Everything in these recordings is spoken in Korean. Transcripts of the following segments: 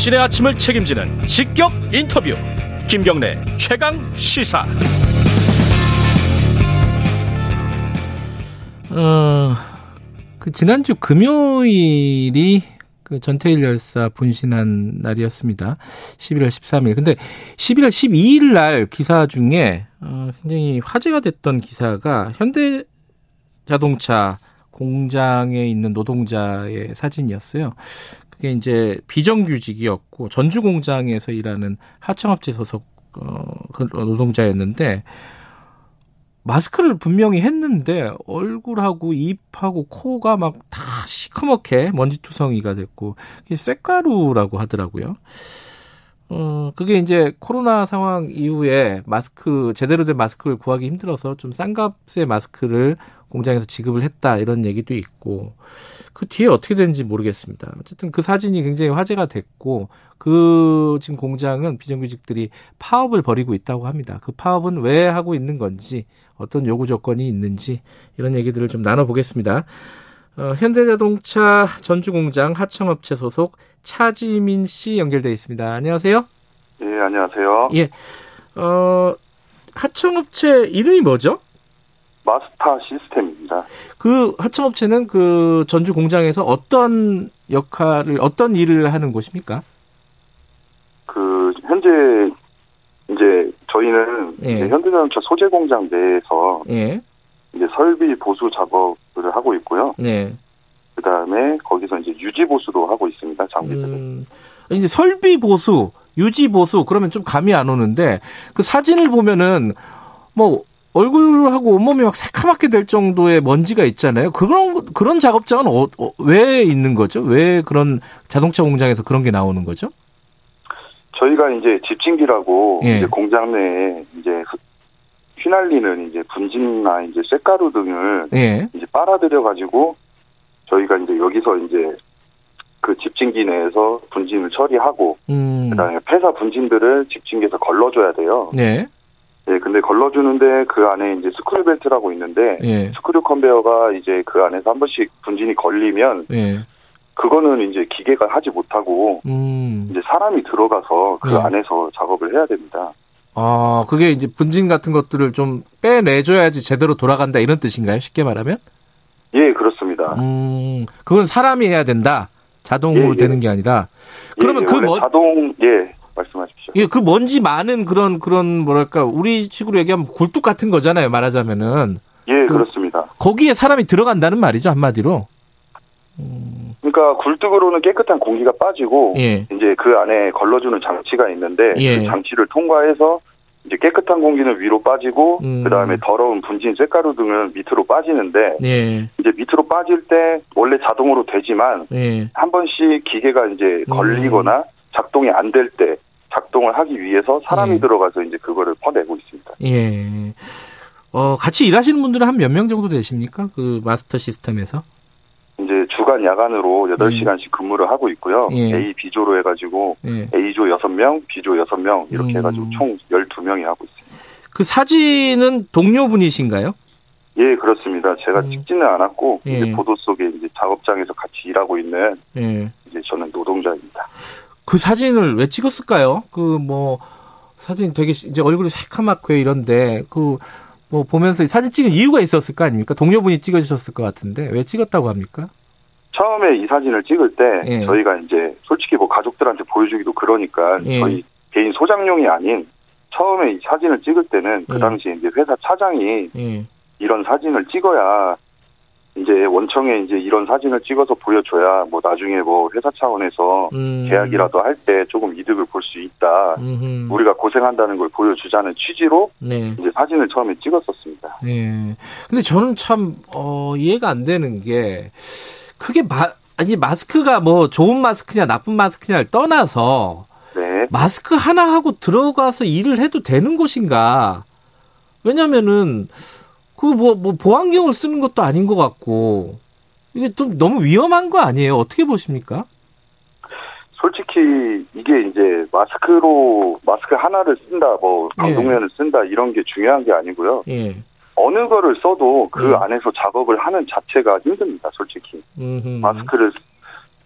당신의 아침을 책임지는 직격 인터뷰 김경래 최강 시사 어, 그 지난주 금요일이 그 전태일 열사 분신한 날이었습니다. 11월 13일. 근데 11월 12일 날 기사 중에 어, 굉장히 화제가 됐던 기사가 현대 자동차 공장에 있는 노동자의 사진이었어요. 그게 이제 비정규직이었고 전주 공장에서 일하는 하청업체 소속 어, 그 노동자였는데 마스크를 분명히 했는데 얼굴하고 입하고 코가 막 다 시커멓게 먼지투성이가 됐고 그게 쇳가루라고 하더라고요. 어, 그게 이제 코로나 상황 이후에 마스크, 제대로 된 마스크를 구하기 힘들어서 좀 싼 값의 마스크를 공장에서 지급을 했다 이런 얘기도 있고 그 뒤에 어떻게 되는지 모르겠습니다. 어쨌든 그 사진이 굉장히 화제가 됐고 그 지금 공장은 비정규직들이 파업을 벌이고 있다고 합니다. 그 파업은 왜 하고 있는 건지 어떤 요구 조건이 있는지 이런 얘기들을 좀 나눠보겠습니다. 어, 현대자동차 전주공장 하청업체 소속 차지민 씨 연결돼 있습니다. 안녕하세요. 예, 안녕하세요. 예, 어, 하청업체 이름이 뭐죠? 마스타 시스템입니다. 그 하청업체는 그 전주 공장에서 어떤 역할을 어떤 일을 하는 곳입니까? 그 현재 이제 저희는 예. 이제 현대자동차 소재 공장 내에서 예, 이제 설비 보수 작업 을 하고 있고요. 네. 그 다음에 거기서 이제 유지 보수도 하고 있습니다. 장비들을. 음, 이제 설비 보수, 유지 보수 그러면 좀 감이 안 오는데 그 사진을 보면은 뭐 얼굴하고 온몸이 막 새카맣게 될 정도의 먼지가 있잖아요. 그런 그런 작업장은 어, 어, 왜 있는 거죠? 왜 그런 자동차 공장에서 그런 게 나오는 거죠? 저희가 이제 집진기라고 예. 이제 공장 내에 이제 휘- 휘날리는 이제 분진이나 이제 쇳가루 등을 예. 이제 빨아들여 가지고 저희가 이제 여기서 이제 그 집진기 내에서 분진을 처리하고 음. 그다음에 폐사 분진들을 집진기에서 걸러줘야 돼요. 네. 예, 근데 걸러주는데 그 안에 이제 스크류 벨트라고 있는데 예. 스크류 컨베어가 이제 그 안에서 한 번씩 분진이 걸리면 예. 그거는 이제 기계가 하지 못하고 음. 이제 사람이 들어가서 그 네. 안에서 작업을 해야 됩니다. 아, 그게 이제 분진 같은 것들을 좀 빼내줘야지 제대로 돌아간다 이런 뜻인가요? 쉽게 말하면? 예, 그렇습니다. 음, 그건 사람이 해야 된다. 자동으로 예, 예. 되는 게 아니라. 그러면 예, 그 먼, 자동 예 말씀하십시오. 예, 그 먼지 많은 그런, 그런, 뭐랄까, 우리 식으로 얘기하면 굴뚝 같은 거잖아요, 말하자면은. 예, 그- 그렇습니다. 거기에 사람이 들어간다는 말이죠, 한마디로. 그러니까 굴뚝으로는 깨끗한 공기가 빠지고 예. 이제 그 안에 걸러주는 장치가 있는데 예. 그 장치를 통과해서 이제 깨끗한 공기는 위로 빠지고 음. 그다음에 더러운 분진 쇳가루 등은 밑으로 빠지는데 예, 이제 밑으로 빠질 때 원래 자동으로 되지만 예. 한 번씩 기계가 이제 음. 걸리거나 작동이 안 될 때 작동을 하기 위해서 사람이 예. 들어가서 이제 그거를 퍼내고 있습니다. 예. 어, 같이 일하시는 분들은 한 몇 명 정도 되십니까? 그 마스터 시스템에서? 주간 야간으로 8시간씩 근무를 하고 있고요. 예. A, B조로 해가지고 예. A조 6명, B조 6명 이렇게 음. 해가지고 총 12명이 하고 있습니다. 그 사진은 동료분이신가요? 예, 그렇습니다. 제가 음. 찍지는 않았고 예. 이제 보도 속에 이제 작업장에서 같이 일하고 있는 예. 이제 저는 노동자입니다. 그 사진을 왜 찍었을까요? 그 뭐 사진 되게 시- 이제 얼굴이 새카맣고 이런데 그 뭐 보면서 사진 찍은 이유가 있었을 거 아닙니까? 동료분이 찍어주셨을 것 같은데 왜 찍었다고 합니까? 처음에 이 사진을 찍을 때 예. 저희가 이제 솔직히 뭐 가족들한테 보여주기도 그러니까 예. 저희 개인 소장용이 아닌 처음에 이 사진을 찍을 때는 그 예. 당시에 이제 회사 차장이 예. 이런 사진을 찍어야 이제 원청에 이제 이런 사진을 찍어서 보여줘야 뭐 나중에 뭐 회사 차원에서 음. 계약이라도 할 때 조금 이득을 볼 수 있다. 음흠. 우리가 고생한다는 걸 보여주자는 취지로 네. 이제 사진을 처음에 찍었었습니다. 예. 근데 저는 참, 어, 이해가 안 되는 게, 그게 마, 아니, 마스크가 뭐 좋은 마스크냐 나쁜 마스크냐를 떠나서, 네. 마스크 하나 하고 들어가서 일을 해도 되는 곳인가? 왜냐면은, 그 뭐, 뭐, 보안경을 쓰는 것도 아닌 것 같고, 이게 좀 너무 위험한 거 아니에요? 어떻게 보십니까? 솔직히 이게 이제 마스크로 마스크 하나를 쓴다, 뭐 예. 방독면을 쓴다 이런 게 중요한 게 아니고요. 예. 어느 거를 써도 그 예. 안에서 작업을 하는 자체가 힘듭니다. 솔직히 음흠. 마스크를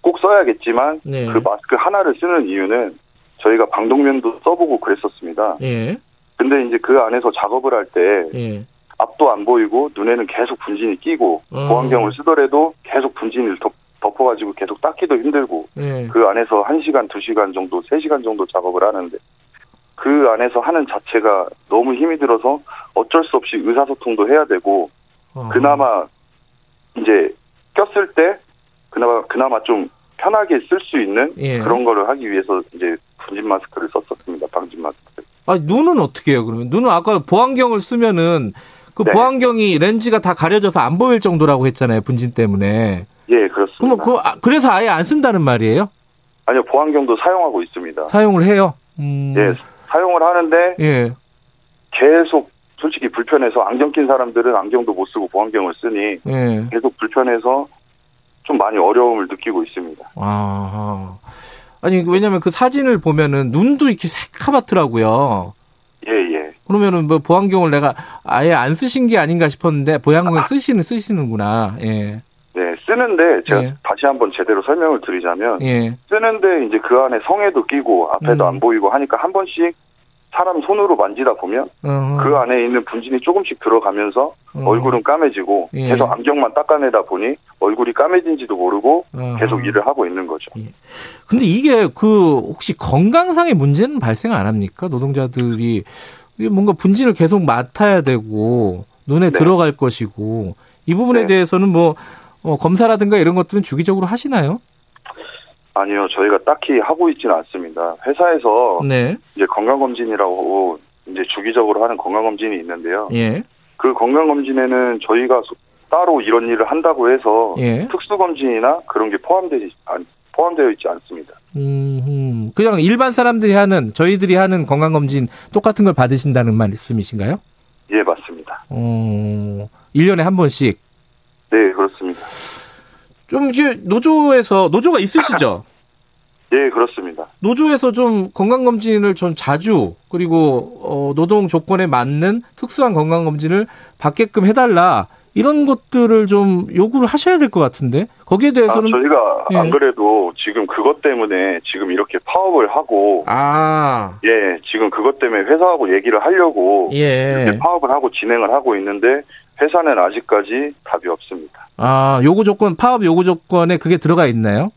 꼭 써야겠지만 네. 그 마스크 하나를 쓰는 이유는 저희가 방독면도 써보고 그랬었습니다. 예. 근데 이제 그 안에서 작업을 할때 예. 앞도 안 보이고 눈에는 계속 분진이 끼고 어. 보안경을 쓰더라도 계속 분진을 덮, 덮어가지고 계속 닦기도 힘들고 예. 그 안에서 1시간, 2시간 정도, 3시간 정도 작업을 하는데 그 안에서 하는 자체가 너무 힘이 들어서 어쩔 수 없이 의사소통도 해야 되고 어. 그나마 이제 꼈을 때 그나마 그나마 좀 편하게 쓸 수 있는 예. 그런 거를 하기 위해서 이제 분진 마스크를 썼었습니다. 방진 마스크. 아, 눈은 어떻게 해요, 그러면? 눈은 아까 보안경을 쓰면은 그 네. 보안경이 렌즈가 다 가려져서 안 보일 정도라고 했잖아요, 분진 때문에. 예, 그렇습니다. 그러면 그, 아, 그래서 아예 안 쓴다는 말이에요? 아니요, 보안경도 사용하고 있습니다. 사용을 해요? 음. 예, 사용을 하는데 예. 계속 솔직히 불편해서 안경 낀 사람들은 안경도 못 쓰고 보안경을 쓰니 예. 계속 불편해서 좀 많이 어려움을 느끼고 있습니다. 아. 아니, 왜냐면 그 사진을 보면은 눈도 이렇게 새카맣더라고요. 예, 예. 그러면은 뭐 보안경을 내가 아예 안 쓰신 게 아닌가 싶었는데 보안경을 아. 쓰시는, 쓰시는구나. 예. 네, 쓰는데 제가 예. 다시 한번 제대로 설명을 드리자면 예. 쓰는데 이제 그 안에 성에도 끼고 앞에도 음. 안 보이고 하니까 한 번씩 사람 손으로 만지다 보면 어, 그 안에 있는 분진이 조금씩 들어가면서 어. 얼굴은 까매지고 예. 계속 안경만 닦아내다 보니 얼굴이 까매진지도 모르고 어. 계속 일을 하고 있는 거죠. 근데 이게 그 혹시 건강상의 문제는 발생 안 합니까? 노동자들이 뭔가 분진을 계속 맡아야 되고 눈에 네. 들어갈 것이고 이 부분에 네. 대해서는 뭐 어, 검사라든가 이런 것들은 주기적으로 하시나요? 아니요, 저희가 딱히 하고 있지는 않습니다. 회사에서 네. 이제 건강검진이라고 이제 주기적으로 하는 건강검진이 있는데요. 예. 그 건강검진에는 저희가 소- 따로 이런 일을 한다고 해서 예. 특수검진이나 그런 게 포함되지 않, 포함되어 있지 않습니다. 음, 음. 그냥 일반 사람들이 하는 저희들이 하는 건강 검진 똑같은 걸 받으신다는 말씀이신가요? 예, 맞습니다. 어. 1년에 한 번씩. 좀 이게 노조에서 노조가 있으시죠? 예, 그렇습니다. 노조에서 좀 건강검진을 좀 자주 그리고 어, 노동 조건에 맞는 특수한 건강검진을 받게끔 해달라 이런 것들을 좀 요구를 하셔야 될 것 같은데 거기에 아, 대해서는 저희가 예. 안 그래도 지금 그것 때문에 지금 이렇게 파업을 하고 아, 예, 지금 그것 때문에 회사하고 얘기를 하려고 이렇게 예. 파업을 하고 진행을 하고 있는데 회사는 아직까지 답이 없습니다. 아, 요구 조건 파업 요구 조건에 그게 들어가 있나요?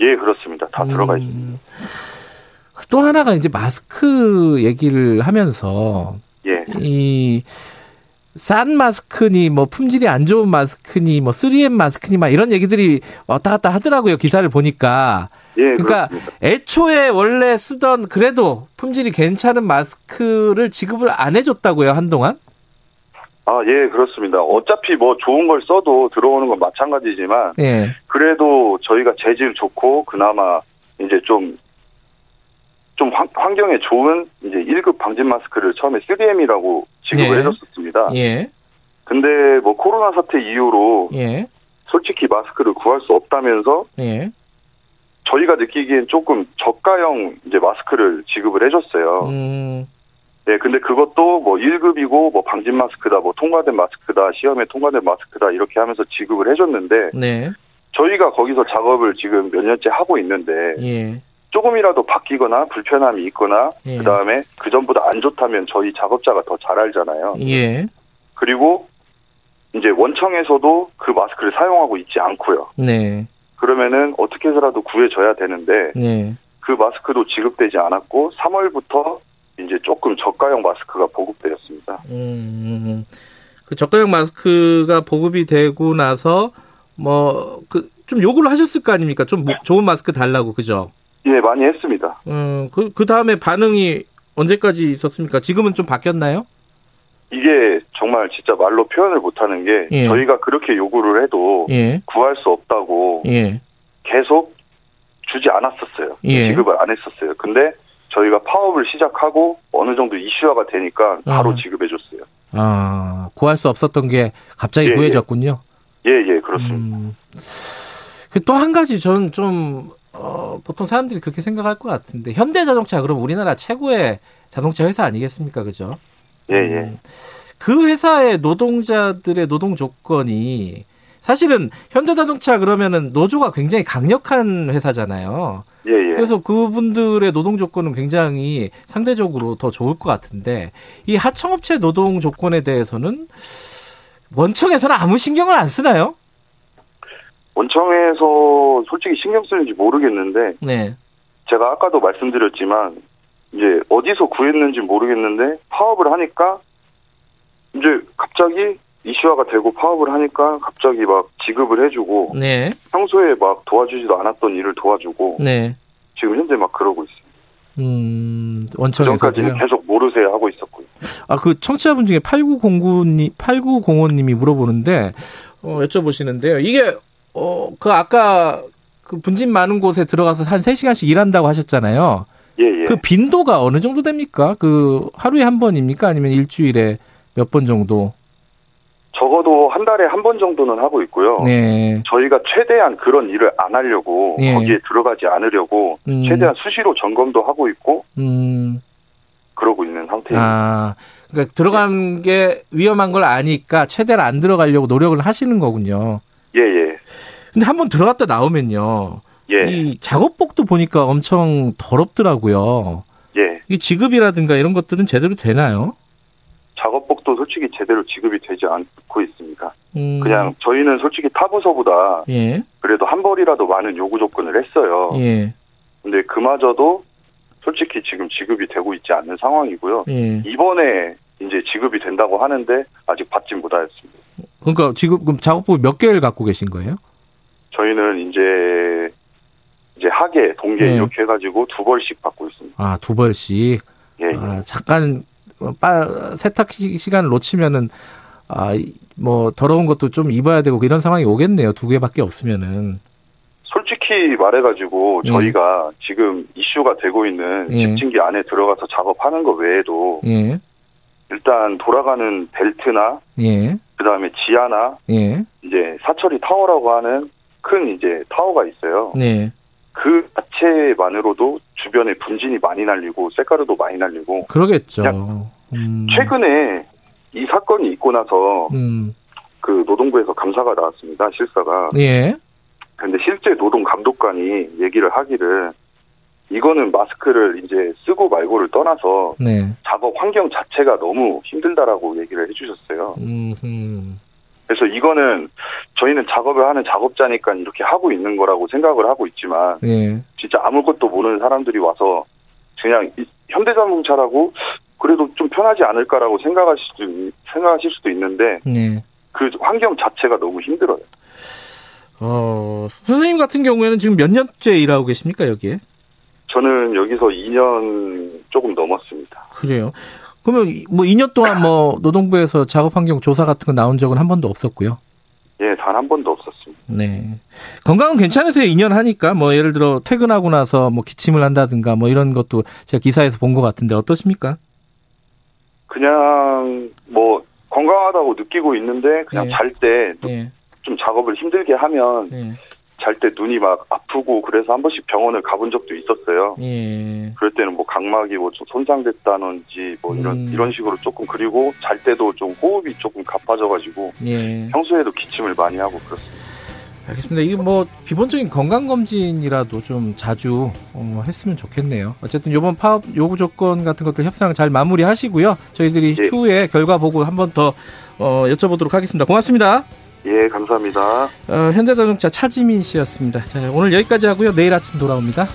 예, 그렇습니다. 다 들어가 음. 있습니다. 또 하나가 이제 마스크 얘기를 하면서 예, 이 싼 마스크니 뭐 품질이 안 좋은 마스크니 뭐 3M 마스크니 막 이런 얘기들이 왔다 갔다 하더라고요. 기사를 보니까. 예, 그러니까 그렇습니다. 애초에 원래 쓰던 그래도 품질이 괜찮은 마스크를 지급을 안 해줬다고요 한동안? 아, 예, 그렇습니다. 어차피 뭐 좋은 걸 써도 들어오는 건 마찬가지지만 예. 그래도 저희가 재질 좋고 그나마 이제 좀, 좀 환, 환경에 좋은 이제 1급 방진 마스크를 처음에 3M이라고 지급을 네. 해줬었습니다. 예. 근데 뭐 코로나 사태 이후로 예. 솔직히 마스크를 구할 수 없다면서 예. 저희가 느끼기엔 조금 저가형 이제 마스크를 지급을 해줬어요. 음. 네, 근데 그것도 뭐 1급이고 뭐 방진 마스크다, 뭐 통과된 마스크다, 시험에 통과된 마스크다 이렇게 하면서 지급을 해줬는데 네. 저희가 거기서 작업을 지금 몇 년째 하고 있는데 예. 조금이라도 바뀌거나 불편함이 있거나 예. 그 다음에 그 전보다 안 좋다면 저희 작업자가 더 잘 알잖아요. 예. 그리고 이제 원청에서도 그 마스크를 사용하고 있지 않고요. 네. 그러면은 어떻게 해서라도 구해줘야 되는데 네. 그 마스크도 지급되지 않았고 3월부터 이제 조금 저가형 마스크가 보급되었습니다. 음. 그 저가형 마스크가 보급이 되고 나서 뭐 그 좀 요구를 하셨을 거 아닙니까? 좀 뭐- 좋은 마스크 달라고 그죠? 예, 많이 했습니다. 음, 그, 그 다음에 반응이 언제까지 있었습니까? 지금은 좀 바뀌었나요? 이게 정말 진짜 말로 표현을 못하는 게 예. 저희가 그렇게 요구를 해도 예, 구할 수 없다고 예, 계속 주지 않았었어요. 예. 지급을 안 했었어요. 근데 저희가 파업을 시작하고 어느 정도 이슈화가 되니까 바로 어. 지급해줬어요. 아, 구할 수 없었던 게 갑자기 예, 구해졌군요. 예, 예, 그렇습니다. 음. 또한 가지 저는 좀, 어, 보통 사람들이 그렇게 생각할 것 같은데, 현대자동차 그럼 우리나라 최고의 자동차 회사 아니겠습니까? 그죠? 예, 예. 음, 그 회사의 노동자들의 노동 조건이 사실은 현대자동차 그러면은 노조가 굉장히 강력한 회사잖아요. 예, 예. 그래서 그분들의 노동 조건은 굉장히 상대적으로 더 좋을 것 같은데 이 하청업체 노동 조건에 대해서는 원청에서는 아무 신경을 안 쓰나요? 원청에서 솔직히 신경 쓰는지 모르겠는데 네. 제가 아까도 말씀드렸지만 이제 어디서 구했는지 모르겠는데 파업을 하니까 이제 갑자기 이슈화가 되고 파업을 하니까 갑자기 막 지급을 해주고 네. 평소에 막 도와주지도 않았던 일을 도와주고 네. 지금 현재 막 그러고 있습니다. 음, 그전까지는 원청에서도요. 계속 모르세요 하고 있었고요. 아, 그 청취자분 중에 8909님, 8905님이 물어보는데, 어, 여쭤보시는데요. 이게, 어, 그 아까 그 분진 많은 곳에 들어가서 한 3시간씩 일한다고 하셨잖아요. 예, 예. 그 빈도가 어느 정도 됩니까? 그 하루에 한 번입니까? 아니면 일주일에 몇 번 정도? 적어도 한 달에 한 번 정도는 하고 있고요. 네. 저희가 최대한 그런 일을 안 하려고 예. 거기에 들어가지 않으려고 음. 최대한 수시로 점검도 하고 있고 음, 그러고 있는 상태입니다. 아, 그러니까 들어간 게 위험한 걸 아니까 최대한 안 들어가려고 노력을 하시는 거군요. 예, 예. 근데 한 번 들어갔다 나오면요. 예. 이 작업복도 보니까 엄청 더럽더라고요. 예. 이 지급이라든가 이런 것들은 제대로 되나요? 작업복도 솔직히 제대로 지급이 되지 않고 있습니다. 음, 그냥 저희는 솔직히 타부서보다 예, 그래도 한 벌이라도 많은 요구 조건을 했어요. 예, 근데 그마저도 솔직히 지금 지급이 되고 있지 않는 상황이고요. 예. 이번에 이제 지급이 된다고 하는데 아직 받지 못하였습니다. 그러니까 지금 그럼 작업복 몇 개를 갖고 계신 거예요? 저희는 이제 이제 하계, 동계 네. 이렇게 해가지고 두 벌씩 받고 있습니다. 아, 두 벌씩. 예, 예. 아, 잠깐 어, 빠, 세탁 시- 시간을 놓치면은 아, 이- 뭐 더러운 것도 좀 입어야 되고 이런 상황이 오겠네요. 두 개밖에 없으면은. 솔직히 말해가지고 예. 저희가 지금 이슈가 되고 있는 예. 집진기 안에 들어가서 작업하는 거 외에도 예, 일단 돌아가는 벨트나 예, 그 다음에 지하나 예, 이제 사철이 타워라고 하는 큰 이제 타워가 있어요. 네. 그 자체만으로도 주변에 분진이 많이 날리고 쇳가루도 많이 날리고 그러겠죠. 음, 최근에 이 사건이 있고 나서 음, 그 노동부에서 감사가 나왔습니다. 실사가. 예, 근데 실제 노동 감독관이 얘기를 하기를 이거는 마스크를 이제 쓰고 말고를 떠나서 네. 작업 환경 자체가 너무 힘들다라고 얘기를 해주셨어요. 음, 음, 그래서 이거는 저희는 작업을 하는 작업자니까 이렇게 하고 있는 거라고 생각을 하고 있지만 예, 진짜 아무것도 모르는 사람들이 와서 그냥 이- 현대자동차라고 그래도 좀 편하지 않을까라고 생각하실 수도, 있- 생각하실 수도 있는데 네. 그 환경 자체가 너무 힘들어요. 어, 선생님 같은 경우에는 지금 몇 년째 일하고 계십니까, 여기에? 저는 여기서 2년 조금 넘었습니다. 그래요. 그러면 이- 뭐 2년 동안 뭐 노동부에서 작업 환경 조사 같은 거 나온 적은 한 번도 없었고요. 예, 단 한 번도 없었습니다. 네. 건강은 괜찮으세요? 2년 하니까 뭐 예를 들어 퇴근하고 나서 뭐 기침을 한다든가 뭐 이런 것도 제가 기사에서 본 것 같은데 어떠십니까? 그냥 뭐 건강하다고 느끼고 있는데 그냥 네. 잘때좀 예. 작업을 힘들게 하면 예. 잘 때 눈이 막 아프고 그래서 한 번씩 병원을 가본 적도 있었어요. 예. 그럴 때는 뭐 각막이 뭐 좀 손상됐다든지 뭐 이런 음. 이런 식으로 조금 그리고 잘 때도 좀 호흡이 조금 가빠져가지고 예. 평소에도 기침을 많이 하고 그렇습니다. 알겠습니다. 이게 뭐 기본적인 건강 검진이라도 좀 자주 어, 했으면 좋겠네요. 어쨌든 이번 파업 요구 조건 같은 것들 협상 잘 마무리하시고요. 저희들이 예. 추후에 결과 보고 한 번 더 어, 여쭤보도록 하겠습니다. 고맙습니다. 예, 감사합니다. 어, 현대자동차 차지민 씨였습니다. 자, 오늘 여기까지 하고요. 내일 아침 돌아옵니다.